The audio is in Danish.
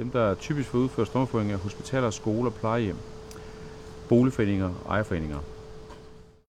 Dem, der typisk får udført stormflodsforeninger, er hospitaler, skoler, plejehjem, boligforeninger og ejerforeninger.